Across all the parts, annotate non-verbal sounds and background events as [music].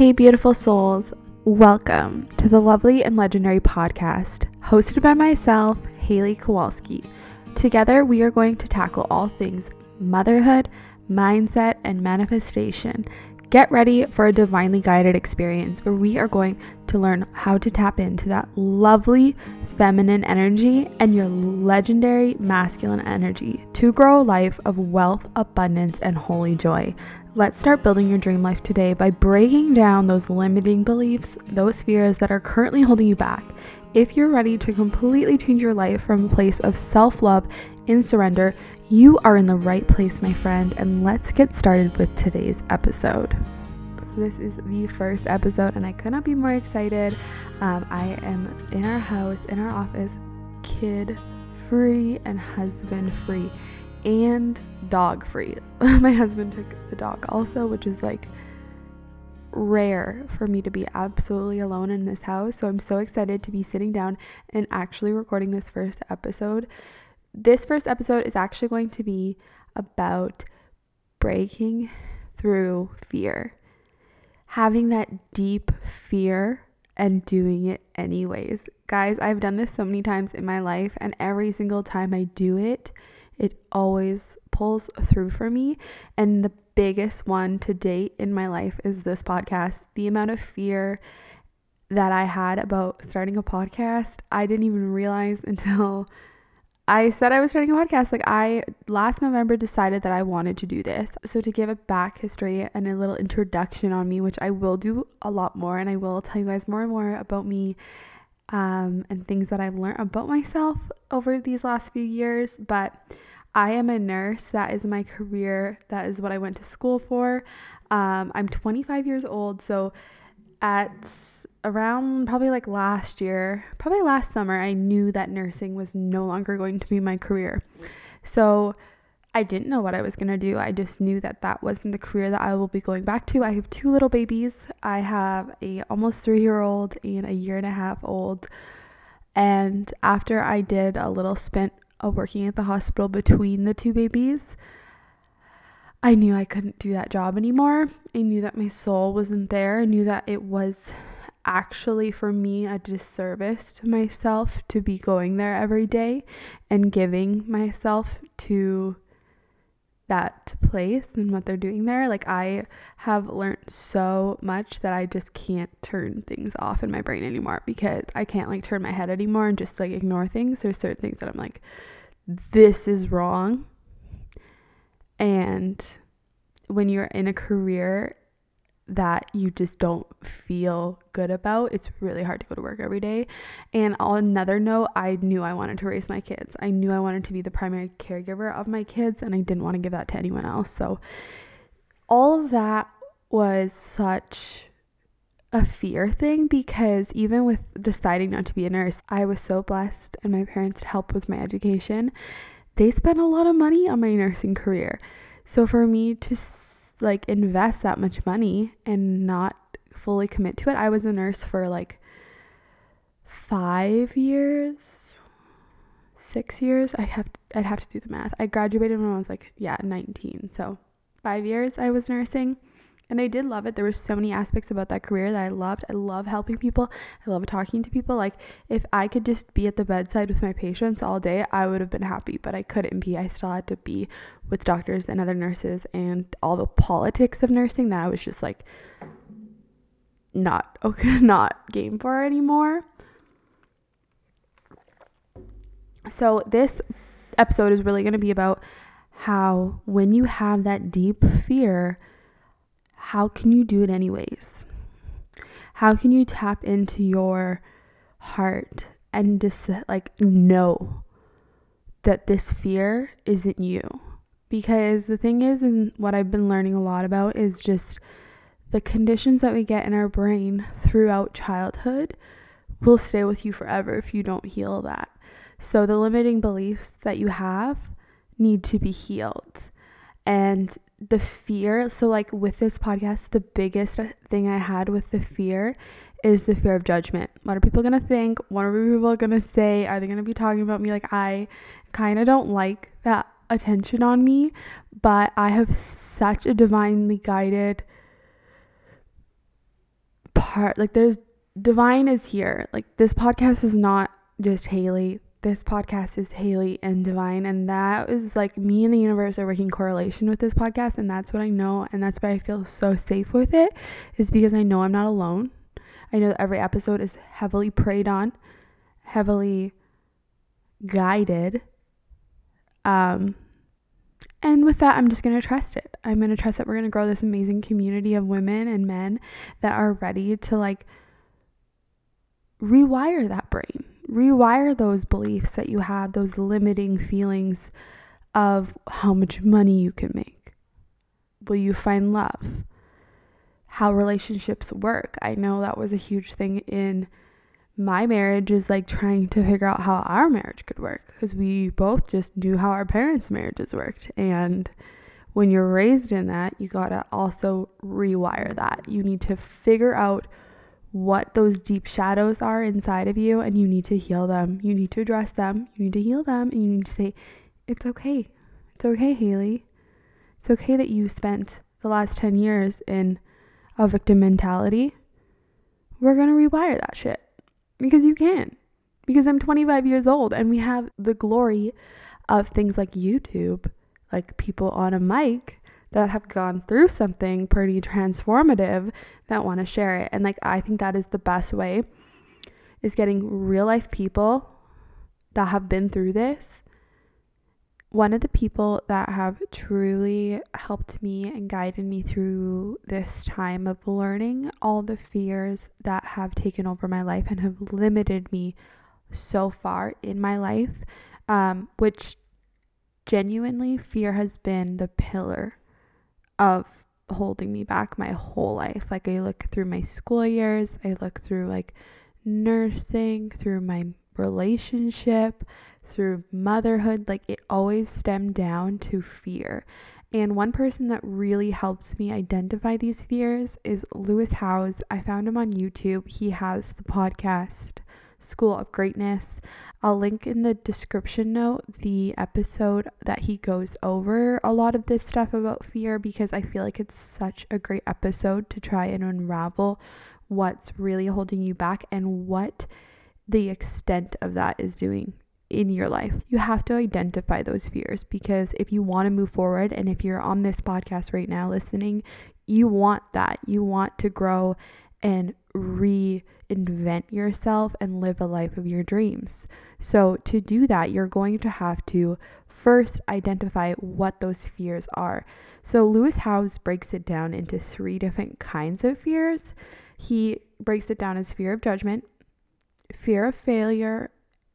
Hey, beautiful souls. Welcome to the lovely and legendary podcast hosted by myself, Hailey Kowalski. Together, we are going to tackle all things motherhood, mindset, and manifestation. Get ready for a divinely guided experience where we are going to learn how to tap into that lovely feminine energy and your legendary masculine energy to grow a life of wealth, abundance, and holy joy. Let's start building your dream life today by breaking down those limiting beliefs, those fears that are currently holding you back. If you're ready to completely change your life from a place of self love and surrender, you are in the right place, my friend, and let's get started with today's episode. This is the first episode, and I could not be more excited. Um, I am in our house, in our office, kid free and husband free, and dog free. [laughs] my husband took the dog also, which is like rare for me to be absolutely alone in this house. So I'm so excited to be sitting down and actually recording this first episode this first episode is actually going to be about breaking through fear, having that deep fear and doing it anyways. Guys, I've done this so many times in my life, and every single time I do it, it always pulls through for me. And the biggest one to date in my life is this podcast. The amount of fear that I had about starting a podcast, I didn't even realize [laughs] until I said I was starting a podcast. Like, I last November decided that I wanted to do this. So, to give a back history and a little introduction on me, which I will do a lot more, and I will tell you guys more and more about me um, and things that I've learned about myself over these last few years. But I am a nurse. That is my career. That is what I went to school for. Um, I'm 25 years old. So, at around probably like last year, probably last summer, I knew that nursing was no longer going to be my career. So I didn't know what I was going to do. I just knew that that wasn't the career that I will be going back to. I have two little babies. I have a almost 3-year-old and a year and a half old. And after I did a little spent of working at the hospital between the two babies, I knew I couldn't do that job anymore. I knew that my soul wasn't there. I knew that it was actually for me a disservice to myself to be going there every day and giving myself to that place and what they're doing there. Like I have learned so much that I just can't turn things off in my brain anymore because I can't like turn my head anymore and just like ignore things. There's certain things that I'm like this is wrong. And when you're in a career that you just don't feel good about, it's really hard to go to work every day. And on another note, I knew I wanted to raise my kids. I knew I wanted to be the primary caregiver of my kids, and I didn't want to give that to anyone else. So, all of that was such a fear thing because even with deciding not to be a nurse, I was so blessed, and my parents helped with my education. They spent a lot of money on my nursing career. So, for me to like invest that much money and not fully commit to it. I was a nurse for like five years, six years. I have I'd have to do the math. I graduated when I was like yeah 19, so five years I was nursing. And I did love it. There were so many aspects about that career that I loved. I love helping people. I love talking to people. Like if I could just be at the bedside with my patients all day, I would have been happy, but I couldn't be. I still had to be with doctors and other nurses and all the politics of nursing that I was just like not [laughs] okay, not game for anymore. So this episode is really going to be about how when you have that deep fear how can you do it anyways? How can you tap into your heart and just like know that this fear isn't you? Because the thing is, and what I've been learning a lot about is just the conditions that we get in our brain throughout childhood will stay with you forever if you don't heal that. So the limiting beliefs that you have need to be healed. And the fear so like with this podcast the biggest thing i had with the fear is the fear of judgment what are people gonna think what are people gonna say are they gonna be talking about me like i kind of don't like that attention on me but i have such a divinely guided part like there's divine is here. Like this podcast is not just Hailey. This podcast is Hailey and Divine. And that is like me and the universe are working correlation with this podcast. And that's what I know. And that's why I feel so safe with it, is because I know I'm not alone. I know that every episode is heavily prayed on, heavily guided. Um, and with that, I'm just going to trust it. I'm going to trust that we're going to grow this amazing community of women and men that are ready to like rewire that brain, rewire those beliefs that you have, those limiting feelings of how much money you can make. Will you find love? How relationships work. I know that was a huge thing in my marriage is like trying to figure out how our marriage could work because we both just knew how our parents' marriages worked. And when you're raised in that, you got to also rewire that. You need to figure out what those deep shadows are inside of you and you need to heal them. You need to address them. You need to heal them and you need to say, It's okay. It's okay, Hailey. It's okay that you spent the last 10 years in a victim mentality. We're going to rewire that shit because you can. Because I'm 25 years old and we have the glory of things like YouTube, like people on a mic that have gone through something pretty transformative that want to share it. And like I think that is the best way is getting real life people that have been through this. One of the people that have truly helped me and guided me through this time of learning all the fears that have taken over my life and have limited me so far in my life, um, which genuinely fear has been the pillar of holding me back my whole life. Like I look through my school years, I look through like nursing, through my relationship, through motherhood, like it always stemmed down to fear. And one person that really helps me identify these fears is Lewis Howes. I found him on YouTube. He has the podcast School of Greatness. I'll link in the description note the episode that he goes over a lot of this stuff about fear because I feel like it's such a great episode to try and unravel what's really holding you back and what the extent of that is doing in your life. You have to identify those fears because if you want to move forward and if you're on this podcast right now listening, you want that. You want to grow and reinvent yourself and live a life of your dreams. So, to do that, you're going to have to first identify what those fears are. So, Lewis Howes breaks it down into three different kinds of fears. He breaks it down as fear of judgment, fear of failure,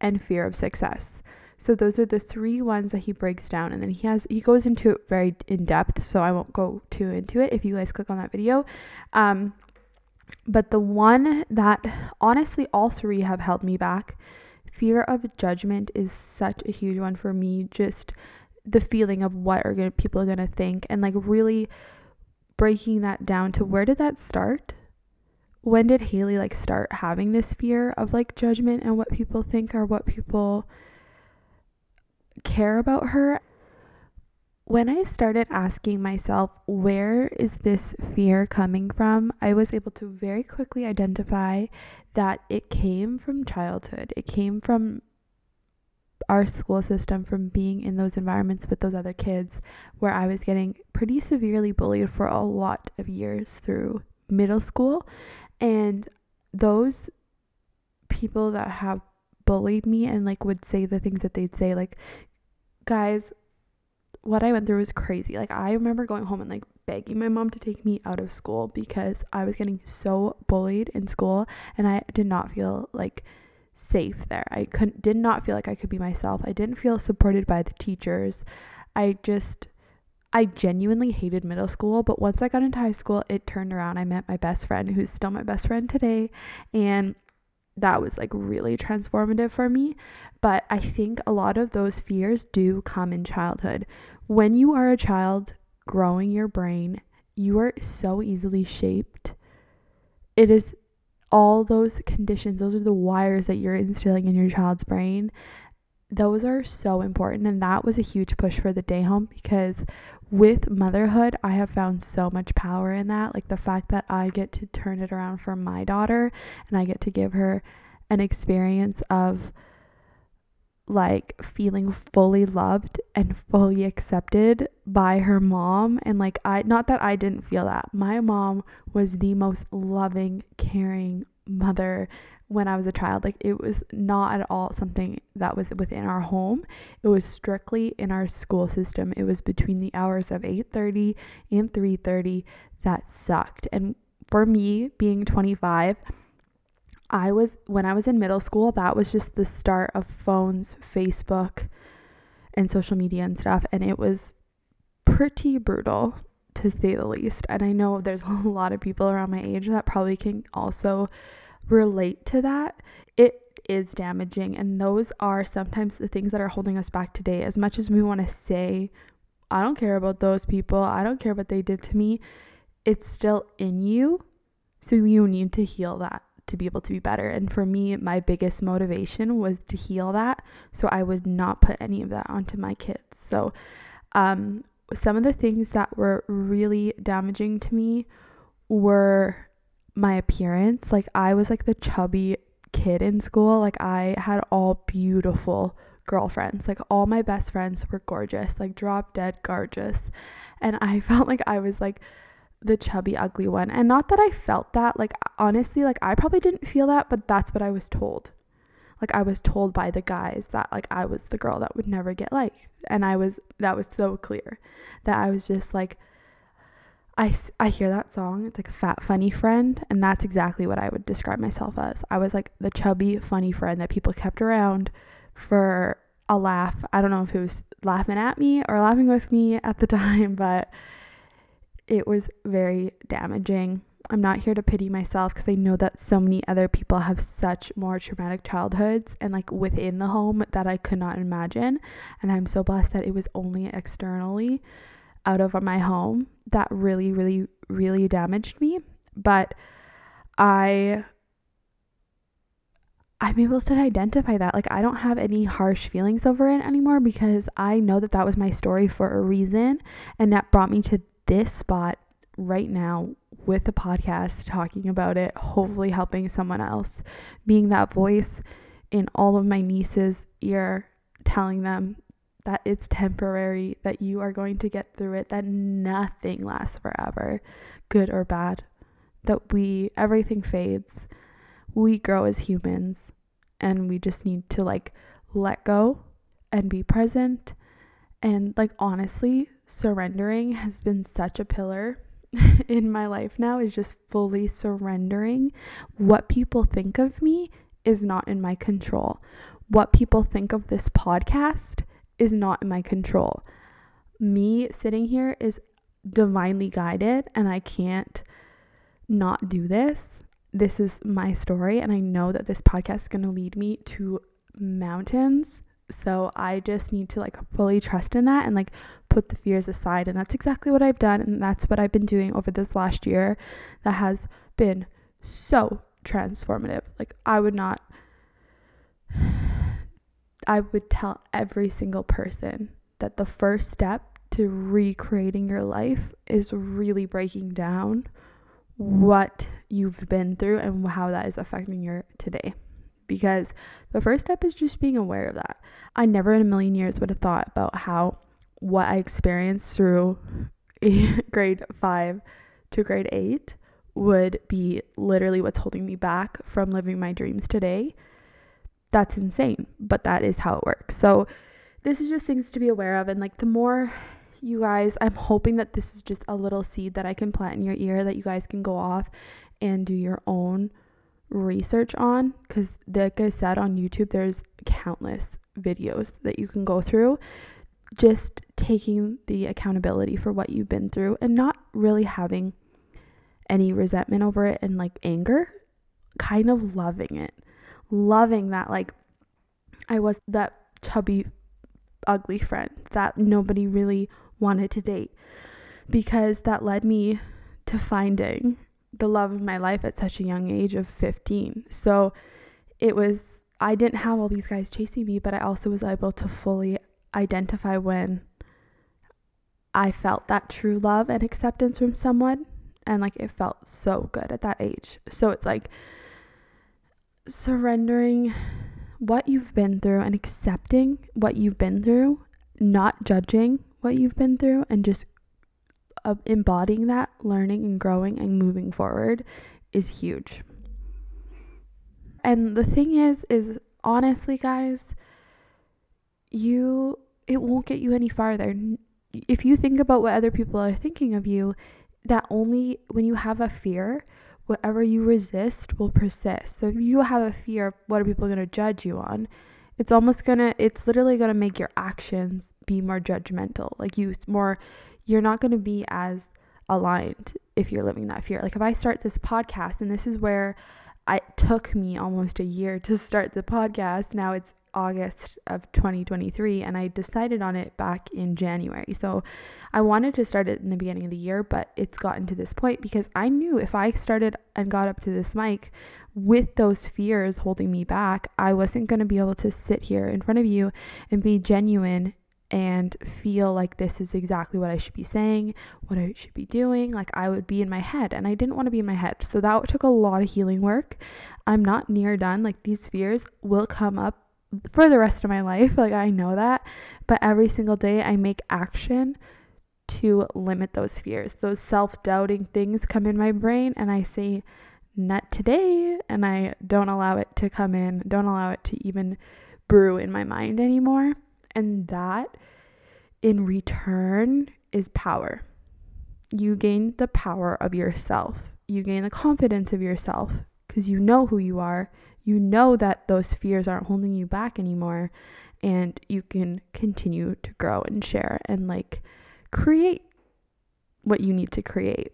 and fear of success. So those are the three ones that he breaks down and then he has he goes into it very in depth, so I won't go too into it if you guys click on that video. Um but the one that honestly, all three have held me back. Fear of judgment is such a huge one for me. Just the feeling of what are gonna, people are going to think and like really breaking that down to where did that start? When did Hailey like start having this fear of like judgment and what people think or what people care about her? When I started asking myself, where is this fear coming from? I was able to very quickly identify that it came from childhood. It came from our school system, from being in those environments with those other kids, where I was getting pretty severely bullied for a lot of years through middle school. And those people that have bullied me and like would say the things that they'd say, like, guys, what I went through was crazy. Like I remember going home and like begging my mom to take me out of school because I was getting so bullied in school and I did not feel like safe there. I couldn't did not feel like I could be myself. I didn't feel supported by the teachers. I just I genuinely hated middle school, but once I got into high school, it turned around. I met my best friend who's still my best friend today and that was like really transformative for me. But I think a lot of those fears do come in childhood. When you are a child growing your brain, you are so easily shaped. It is all those conditions, those are the wires that you're instilling in your child's brain those are so important. And that was a huge push for the day home because with motherhood, I have found so much power in that. Like the fact that I get to turn it around for my daughter and I get to give her an experience of like feeling fully loved and fully accepted by her mom and like I not that I didn't feel that. My mom was the most loving, caring mother when I was a child. Like it was not at all something that was within our home. It was strictly in our school system. It was between the hours of 8:30 and 3:30 that sucked. And for me being 25, I was when I was in middle school, that was just the start of phones, Facebook, and social media and stuff and it was pretty brutal to say the least. And I know there's [laughs] a lot of people around my age that probably can also relate to that, it is damaging. And those are sometimes the things that are holding us back today. As much as we want to say, I don't care about those people, I don't care what they did to me, it's still in you. So you need to heal that to be able to be better. And for me, my biggest motivation was to heal that. So I would not put any of that onto my kids. So, um, some of the things that were really damaging to me were my appearance. Like I was like the chubby kid in school. Like I had all beautiful girlfriends. Like all my best friends were gorgeous, like drop dead gorgeous. And I [laughs] felt like I was like the chubby ugly one. And not that I felt that. Like honestly, like I probably didn't feel that, but that's what I was told. Like I was told by the guys that like I was the girl that would never get liked. And I was that was so clear that I was just like I, I hear that song. It's like a fat, funny friend. And that's exactly what I would describe myself as. I was like the chubby, funny friend that people kept around for a laugh. I don't know if it was laughing at me or laughing with me at the [laughs] time, but it was very damaging. I'm not here to pity myself because I know that so many other people have such more traumatic childhoods and like within the home that I could not imagine. And I'm so blessed that it was only externally out of my home that really, really, really damaged me. But I I'm able to identify that. Like, I don't have any harsh feelings over it anymore because I know that that was my story for a reason. And that brought me to this spot right now with the podcast, talking about it, hopefully helping someone else, being that voice in all of my nieces' ear, telling them that it's temporary, that you are going to get through it, that nothing lasts forever, good or bad, that we, everything fades. We grow as humans and we just need to like let go and be present. And like honestly, surrendering has been such a pillar [laughs] in my life now is just fully surrendering. What people think of me is not in my control. What people think of this podcast is not in my control. Me sitting here is divinely guided, and I can't not do this. This is my story, and I know that this podcast is going to lead me to mountains. So I just need to like fully trust in that and like put the fears aside. And that's exactly what I've done. And that's what I've been doing over this last year that has been so transformative. Like, I would not I would tell every single person that the first step to recreating your life is really breaking down what you've been through and how that is affecting your today. Because the first step is just being aware of that. I never in a million years would have thought about how what I experienced through [laughs] grade five to grade eight would be literally what's holding me back from living my dreams today that's insane, but that is how it works. So, this is just things to be aware of. And like, the more you guys, I'm hoping that this is just a little seed that I can plant in your ear that you guys can go off and do your own research on. Because, like I said on YouTube, there's countless videos that you can go through. Just taking the accountability for what you've been through and not really having any resentment over it and like anger, kind of loving it loving that like I was that chubby ugly friend that nobody really wanted to date because that led me to finding the love of my life at such a young age of 15. So it was I didn't have all these guys chasing me, but I also was able to fully identify when I felt that true love and acceptance from someone. And like it felt so good at that age. So it's like surrendering what you've been through and accepting what you've been through, not judging what you've been through, and just uh, embodying that, learning and growing and moving forward is huge. And the thing is, is honestly, guys, you, it won't get you any farther. If you think about what other people are thinking of you, that only when you have a fear, whatever you resist will persist. So if you have a fear, of what are people going to judge you on? It's almost going to, it's literally going to make your actions be more judgmental. Like you more, you're not going to be as aligned if you're living that fear. Like if I start this podcast, and this is where it took me almost a year to start the podcast. Now it's August of 2023 and I decided on it back in January. So I wanted to start it in the beginning of the year, but it's gotten to this point because I knew if I started and got up to this mic with those fears holding me back, I wasn't going to be able to sit here in front of you and be genuine and feel like this is exactly what I should be saying, what I should be doing. Like I would be in my head and I didn't want to be in my head. So that took a lot of healing work. I'm not near done. Like these fears will come up for the rest of my life. Like I know that. But every single day I make action to limit those fears. Those self doubting things come in my brain and I say, not today. And I don't allow it to come in, don't allow it to even brew in my mind anymore. And that in return is power. You gain the power of yourself. You gain the confidence of yourself because you know who you are. You know that those fears aren't holding you back anymore. And you can continue to grow and share and like create what you need to create.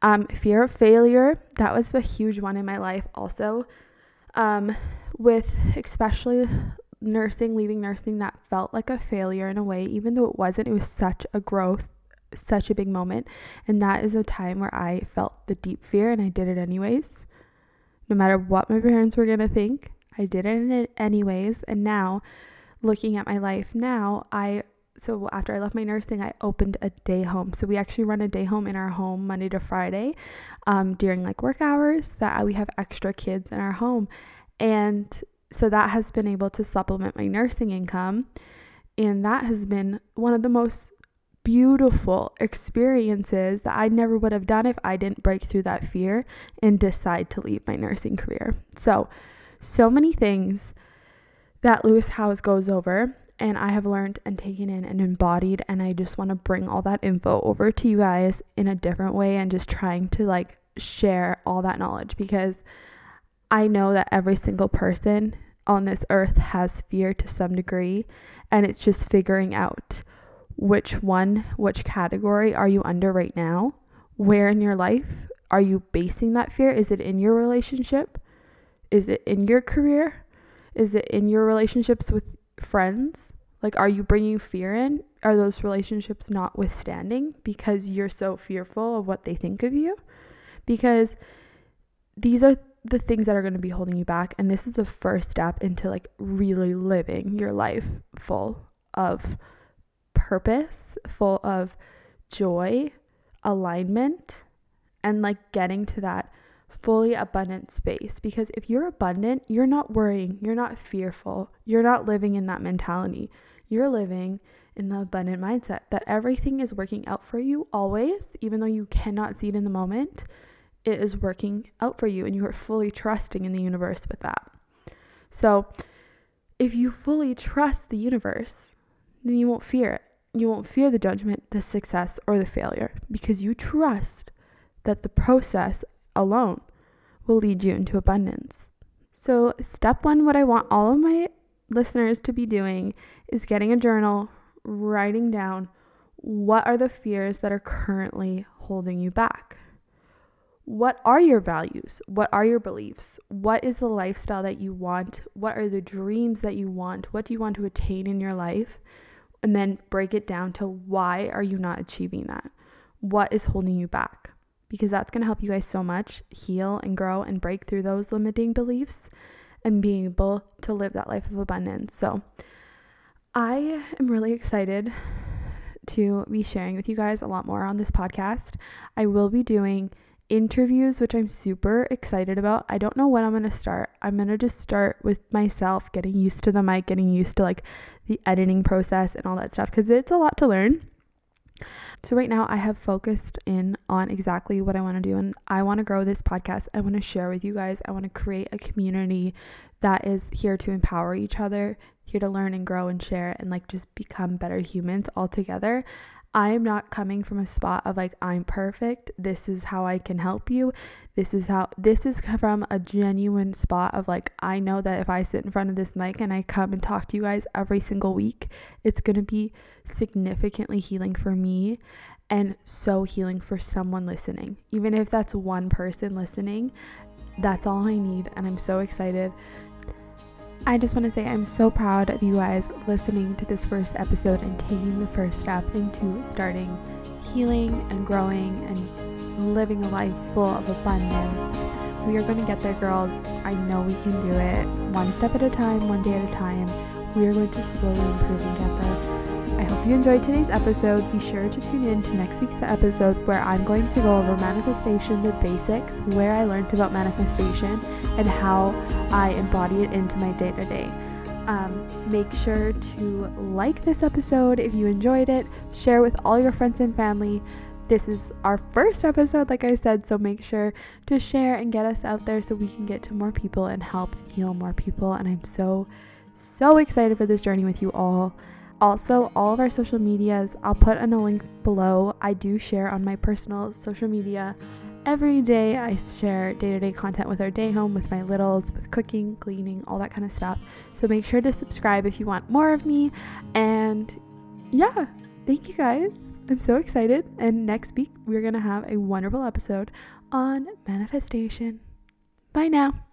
Um, fear of failure, that was a huge one in my life also. Um, with especially nursing, leaving nursing, that felt like a failure in a way, even though it wasn't. It was such a growth, such a big moment. And that is a time where I felt the deep fear and I did it anyways. No matter what my parents were going to think, I did it anyways. And now, looking at my life now, I so after I left my nursing, I opened a day home. So we actually run a day home in our home Monday to Friday um, during like work hours that we have extra kids in our home. And so that has been able to supplement my nursing income. And that has been one of the most beautiful experiences that I never would have done if I didn't break through that fear and decide to leave my nursing career. So, so many things that Lewis Howes goes over and I have learned and taken in and embodied and I just want to bring all that info over to you guys in a different way and just trying to like share all that knowledge because I know that every single person on this earth has fear to some degree, and it's just figuring out which one, which category are you under right now? Where in your life are you basing that fear? Is it in your relationship? Is it in your career? Is it in your relationships with friends? Like, are you bringing fear in? Are those relationships not withstanding because you're so fearful of what they think of you? Because these are the things that are going to be holding you back and this is the first step into like really living your life full of purpose, full of joy, alignment and like getting to that fully abundant space because if you're abundant, you're not worrying, you're not fearful, you're not living in that mentality. You're living in the abundant mindset that everything is working out for you always, even though you cannot see it in the moment it is working out for you and you are fully trusting in the universe with that. So, if you fully trust the universe, then you won't fear it. You won't fear the judgment, the success, or the failure because you trust that the process alone will lead you into abundance. So, step one, what I want all of my listeners to be doing is getting a journal, writing down what are the fears that are currently holding you back what are your values? What are your beliefs? What is the lifestyle that you want? What are the dreams that you want? What do you want to attain in your life? And then break it down to why are you not achieving that? What is holding you back? Because that's going to help you guys so much heal and grow and break through those limiting beliefs. and being able to live that life of abundance. So, I am really excited to be sharing with you guys a lot more on this podcast. I will be doing interviews, which I'm super excited about. I don't know when I'm going to start. I'm going to just start with myself, getting used to the mic, getting used to like the editing process and all that stuff because it's a lot to learn. So, right now, I have focused in on exactly what I want to do, and I want to grow this podcast. I want to share with you guys. I want to create a community that is here to empower each other, here to learn and grow and share and like just become better humans all together. I am not coming from a spot of like, I'm perfect. This is how I can help you. This is how, this is [laughs] from a genuine spot of like, I know that if I sit in front of this mic and I come and talk to you guys every single week, it's going to be significantly healing for me and so healing for someone listening. Even if that's one person listening, that's all I need. And I'm so excited I just want to say I'm so proud of you guys listening to this first episode and taking the first step into starting healing and growing and living a life full of abundance. We are going to get there, girls. I know we can do it one step at a time, one day at a time. We are going to slowly improve and get there. I hope you enjoyed today's episode. Be sure to tune in to next week's episode where I'm going to go over manifestation, the basics, where I learned about manifestation, and how I embody it into my day to day. Make sure to like this episode if you enjoyed it, share with all your friends and family. This is our first episode, like I said, so make sure to share and get us out there so we can get to more people and help heal more people. And I'm so, so excited for this journey with you all. Also, all of our social medias, I'll put in a link below. I do share on my personal social media. Every day, I share day to day content with our day home, with my littles, with cooking, cleaning, all that kind of stuff. So make sure to subscribe if you want more of me. And yeah, thank you guys. I'm so excited. And next week, we're going to have a wonderful episode on manifestation. Bye now.